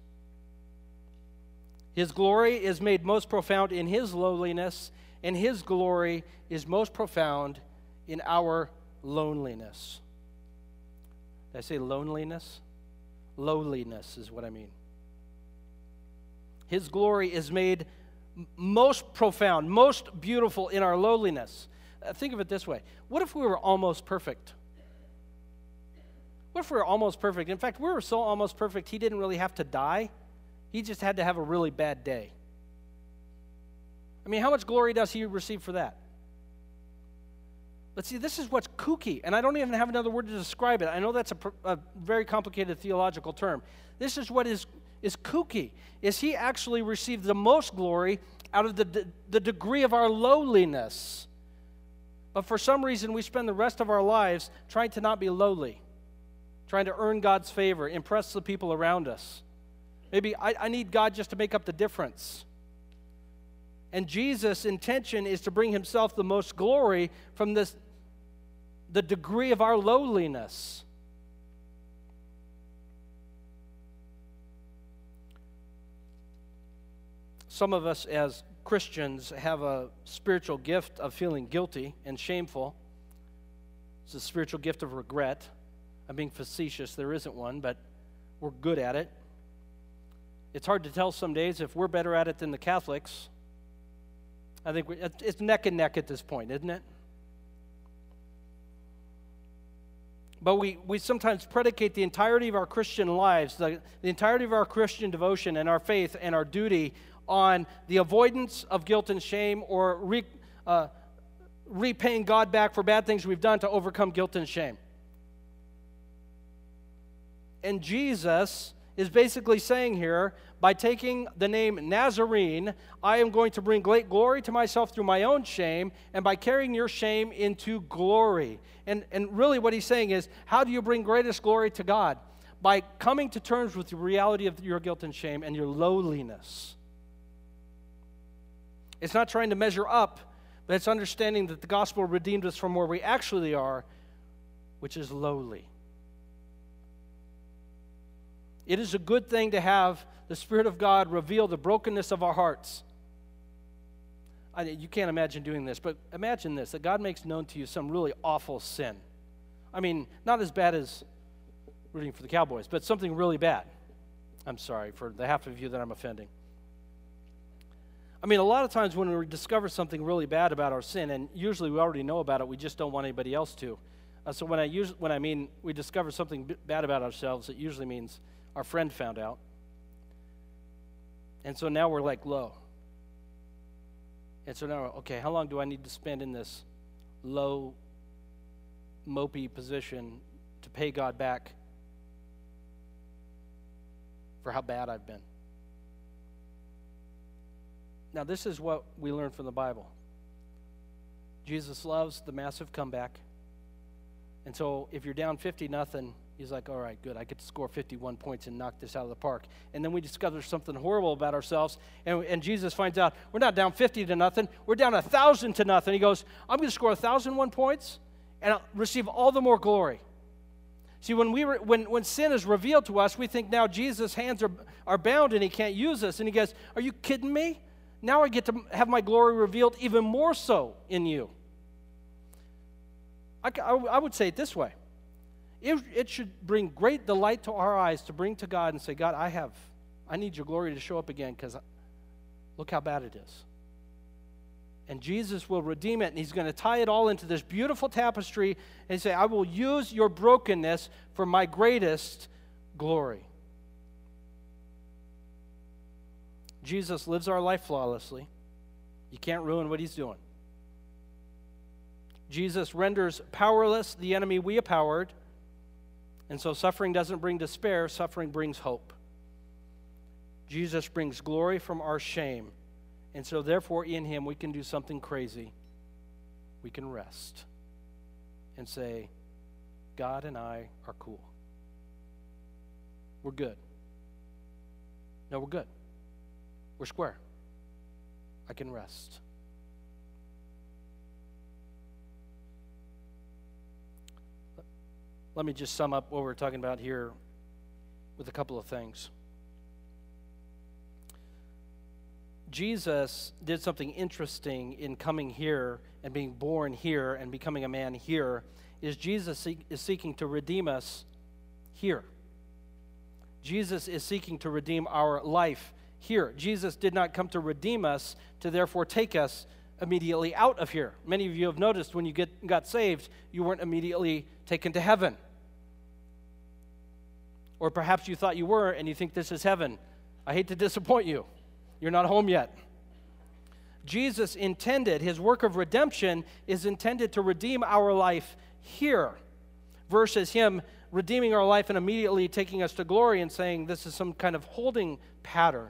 Speaker 1: His glory is made most profound in his lowliness, and his glory is most profound in our loneliness. Did I say loneliness? Lowliness, is what I mean. His glory is made most profound, most beautiful in our lowliness. Uh, think of it this way What if we were almost perfect? What if we were almost perfect? In fact, we were so almost perfect, he didn't really have to die. He just had to have a really bad day. I mean, how much glory does he receive for that? But see, this is what's kooky, and I don't even have another word to describe it. I know that's a, a very complicated theological term. This is what is, is kooky, is he actually received the most glory out of the, the degree of our lowliness. But for some reason, we spend the rest of our lives trying to not be lowly, trying to earn God's favor, impress the people around us. Maybe I, I need God just to make up the difference. And Jesus' intention is to bring himself the most glory from this the degree of our lowliness. Some of us as Christians have a spiritual gift of feeling guilty and shameful. It's a spiritual gift of regret. I'm being facetious, there isn't one, but we're good at it. It's hard to tell some days if we're better at it than the Catholics. I think it's neck and neck at this point, isn't it? But we, we sometimes predicate the entirety of our Christian lives, the, the entirety of our Christian devotion and our faith and our duty on the avoidance of guilt and shame or re, uh, repaying God back for bad things we've done to overcome guilt and shame. And Jesus is basically saying here by taking the name Nazarene, I am going to bring great glory to myself through my own shame, and by carrying your shame into glory. And, and really, what he's saying is, how do you bring greatest glory to God? By coming to terms with the reality of your guilt and shame and your lowliness. It's not trying to measure up, but it's understanding that the gospel redeemed us from where we actually are, which is lowly. It is a good thing to have the Spirit of God reveal the brokenness of our hearts. I, you can't imagine doing this, but imagine this that God makes known to you some really awful sin. I mean, not as bad as rooting for the Cowboys, but something really bad. I'm sorry for the half of you that I'm offending. I mean, a lot of times when we discover something really bad about our sin, and usually we already know about it, we just don't want anybody else to. Uh, so when I use, when I mean we discover something b- bad about ourselves, it usually means our friend found out, and so now we're like low. And so now, okay, how long do I need to spend in this low, mopey position to pay God back for how bad I've been? Now, this is what we learn from the Bible Jesus loves the massive comeback. And so if you're down 50 nothing, he's like, all right, good. I to score 51 points and knock this out of the park. And then we discover something horrible about ourselves. And, and Jesus finds out we're not down 50 to nothing. We're down 1,000 to nothing. He goes, I'm going to score 1,001 points and I'll receive all the more glory. See, when, we re, when, when sin is revealed to us, we think now Jesus' hands are, are bound and he can't use us. And he goes, Are you kidding me? Now I get to have my glory revealed even more so in you. I, I, I would say it this way it, it should bring great delight to our eyes to bring to God and say, God, I have, I need your glory to show up again because look how bad it is. And Jesus will redeem it, and He's going to tie it all into this beautiful tapestry and say, I will use your brokenness for my greatest glory. Jesus lives our life flawlessly. You can't ruin what He's doing. Jesus renders powerless the enemy we empowered. And so suffering doesn't bring despair, suffering brings hope. Jesus brings glory from our shame. And so, therefore, in Him, we can do something crazy. We can rest and say, God and I are cool. We're good. No, we're good. We're square. I can rest. Let me just sum up what we're talking about here with a couple of things. Jesus did something interesting in coming here and being born here and becoming a man here is Jesus is seeking to redeem us here. Jesus is seeking to redeem our life here. Jesus did not come to redeem us to therefore take us immediately out of here. Many of you have noticed when you get, got saved, you weren't immediately taken to heaven. Or perhaps you thought you were and you think this is heaven. I hate to disappoint you. You're not home yet. Jesus intended, his work of redemption is intended to redeem our life here versus him redeeming our life and immediately taking us to glory and saying this is some kind of holding pattern.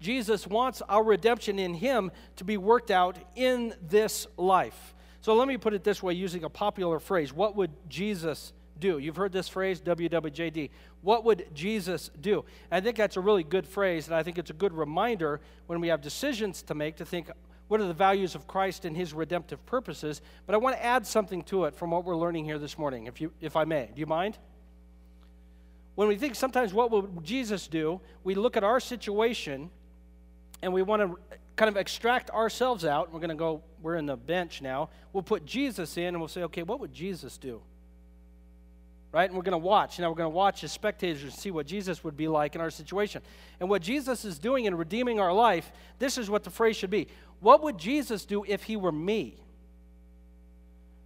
Speaker 1: Jesus wants our redemption in him to be worked out in this life. So let me put it this way using a popular phrase. What would Jesus do? You've heard this phrase, WWJD. What would Jesus do? I think that's a really good phrase, and I think it's a good reminder when we have decisions to make to think, what are the values of Christ and his redemptive purposes? But I want to add something to it from what we're learning here this morning, if, you, if I may. Do you mind? When we think sometimes what would Jesus do, we look at our situation and we want to kind of extract ourselves out. We're going to go, we're in the bench now. We'll put Jesus in and we'll say, okay, what would Jesus do? Right? And we're going to watch. Now we're going to watch as spectators and see what Jesus would be like in our situation. And what Jesus is doing in redeeming our life, this is what the phrase should be. What would Jesus do if he were me?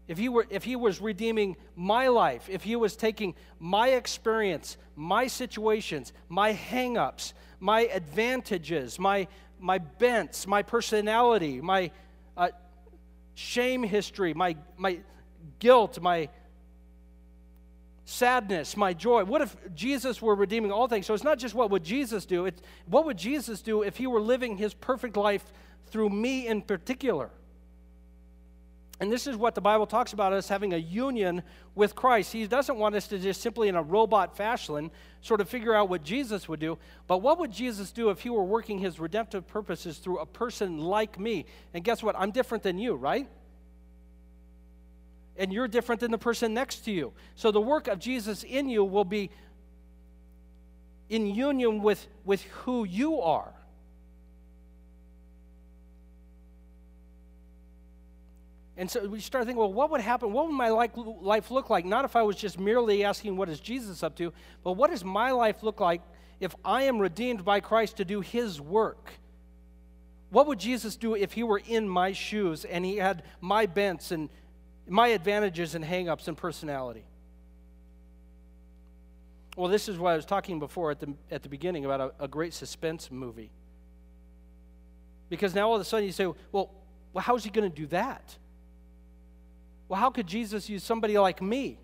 Speaker 1: If he, were, if he was redeeming my life, if he was taking my experience, my situations, my hangups, my advantages, my, my bents, my personality, my uh, shame history, my, my guilt, my sadness, my joy. What if Jesus were redeeming all things? So it's not just what would Jesus do, it's what would Jesus do if he were living his perfect life through me in particular? And this is what the Bible talks about us having a union with Christ. He doesn't want us to just simply, in a robot fashion, sort of figure out what Jesus would do. But what would Jesus do if he were working his redemptive purposes through a person like me? And guess what? I'm different than you, right? And you're different than the person next to you. So the work of Jesus in you will be in union with, with who you are. And so we start thinking, well, what would happen? What would my life look like? Not if I was just merely asking, what is Jesus up to? But what does my life look like if I am redeemed by Christ to do his work? What would Jesus do if he were in my shoes and he had my bents and my advantages and hangups and personality? Well, this is what I was talking before at the, at the beginning about a, a great suspense movie. Because now all of a sudden you say, well, well how's he going to do that? Well, how could Jesus use somebody like me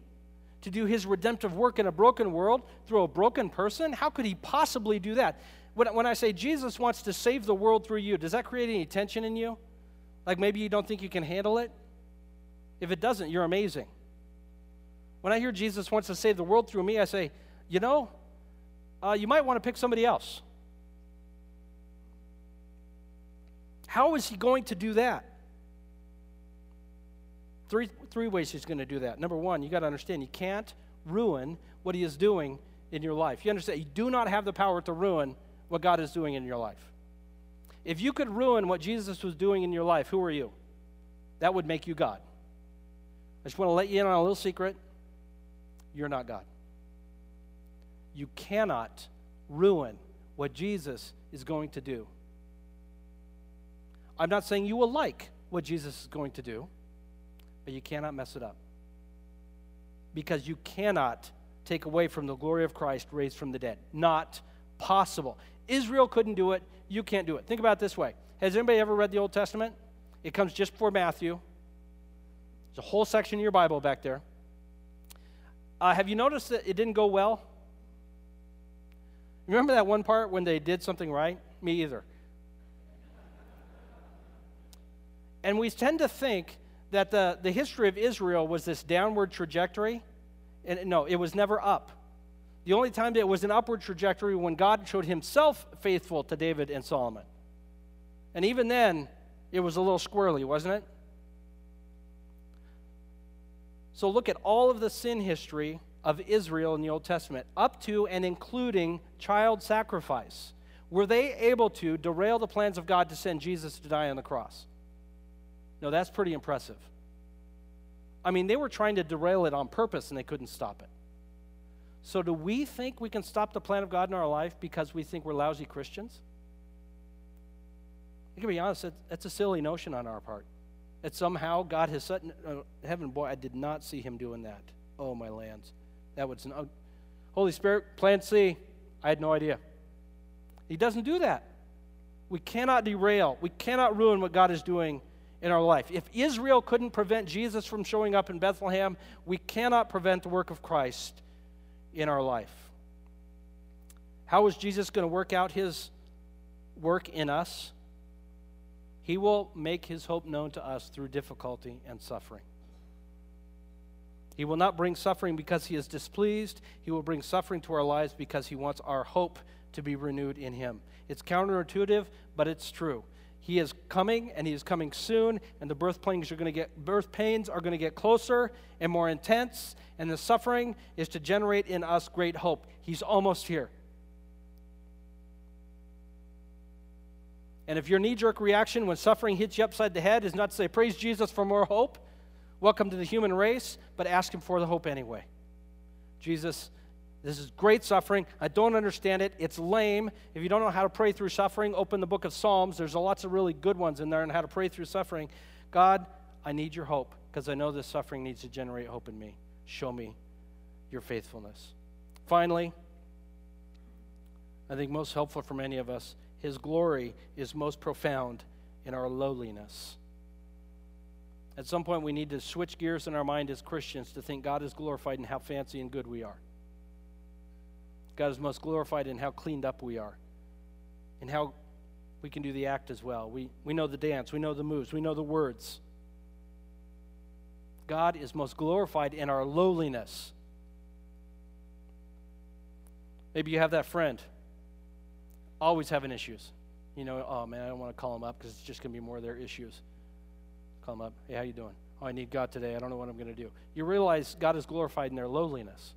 Speaker 1: to do his redemptive work in a broken world through a broken person? How could he possibly do that? When, when I say Jesus wants to save the world through you, does that create any tension in you? Like maybe you don't think you can handle it? If it doesn't, you're amazing. When I hear Jesus wants to save the world through me, I say, you know, uh, you might want to pick somebody else. How is he going to do that? Three, three ways he's going to do that. Number one, you got to understand you can't ruin what he is doing in your life. You understand? You do not have the power to ruin what God is doing in your life. If you could ruin what Jesus was doing in your life, who are you? That would make you God. I just want to let you in on a little secret. You're not God. You cannot ruin what Jesus is going to do. I'm not saying you will like what Jesus is going to do but you cannot mess it up. Because you cannot take away from the glory of Christ raised from the dead. Not possible. Israel couldn't do it. You can't do it. Think about it this way Has anybody ever read the Old Testament? It comes just before Matthew. There's a whole section of your Bible back there. Uh, have you noticed that it didn't go well? Remember that one part when they did something right? Me either. And we tend to think that the, the history of Israel was this downward trajectory. And no, it was never up. The only time that it was an upward trajectory when God showed himself faithful to David and Solomon. And even then, it was a little squirrely, wasn't it? So look at all of the sin history of Israel in the Old Testament, up to and including child sacrifice. Were they able to derail the plans of God to send Jesus to die on the cross? No, that's pretty impressive. I mean, they were trying to derail it on purpose and they couldn't stop it. So, do we think we can stop the plan of God in our life because we think we're lousy Christians? I can be honest, that's a silly notion on our part. That somehow God has set uh, heaven. Boy, I did not see him doing that. Oh, my lands. That was an. Uh, Holy Spirit, plan C. I had no idea. He doesn't do that. We cannot derail, we cannot ruin what God is doing in our life. If Israel couldn't prevent Jesus from showing up in Bethlehem, we cannot prevent the work of Christ in our life. How is Jesus going to work out his work in us? He will make his hope known to us through difficulty and suffering. He will not bring suffering because he is displeased. He will bring suffering to our lives because he wants our hope to be renewed in him. It's counterintuitive, but it's true. He is coming and he is coming soon, and the birth pains are going to get birth pains are going to get closer and more intense, and the suffering is to generate in us great hope. He's almost here. And if your knee jerk reaction when suffering hits you upside the head is not to say, Praise Jesus for more hope, welcome to the human race, but ask Him for the hope anyway. Jesus, this is great suffering. I don't understand it. It's lame. If you don't know how to pray through suffering, open the book of Psalms. There's lots of really good ones in there on how to pray through suffering. God, I need your hope because I know this suffering needs to generate hope in me. Show me your faithfulness. Finally, I think most helpful for many of us, his glory is most profound in our lowliness. At some point, we need to switch gears in our mind as Christians to think God is glorified in how fancy and good we are. God is most glorified in how cleaned up we are, and how we can do the act as well. We, we know the dance, we know the moves, we know the words. God is most glorified in our lowliness. Maybe you have that friend, always having issues. You know, oh man, I don't want to call them up because it's just going to be more of their issues. Call them up. Hey, how you doing? Oh, I need God today. I don't know what I'm going to do. You realize God is glorified in their lowliness.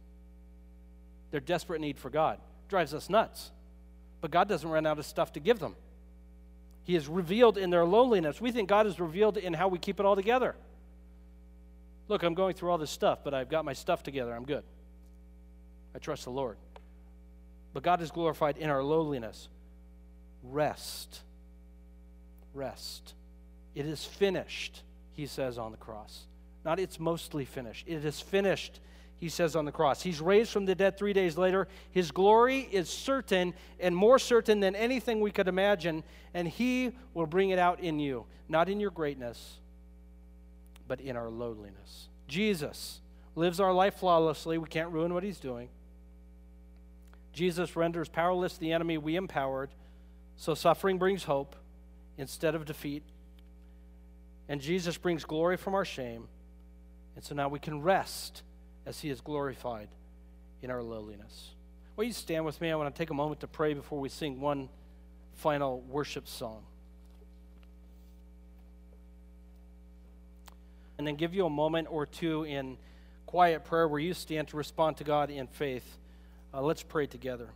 Speaker 1: Their desperate need for God drives us nuts. But God doesn't run out of stuff to give them. He is revealed in their loneliness. We think God is revealed in how we keep it all together. Look, I'm going through all this stuff, but I've got my stuff together. I'm good. I trust the Lord. But God is glorified in our lowliness. Rest. Rest. It is finished, he says on the cross. Not it's mostly finished. It is finished, he says on the cross. He's raised from the dead three days later. His glory is certain and more certain than anything we could imagine, and he will bring it out in you, not in your greatness, but in our lowliness. Jesus lives our life flawlessly. We can't ruin what he's doing. Jesus renders powerless the enemy we empowered, so suffering brings hope instead of defeat. And Jesus brings glory from our shame. And so now we can rest as he is glorified in our lowliness. Will you stand with me? I want to take a moment to pray before we sing one final worship song. And then give you a moment or two in quiet prayer where you stand to respond to God in faith. Uh, let's pray together.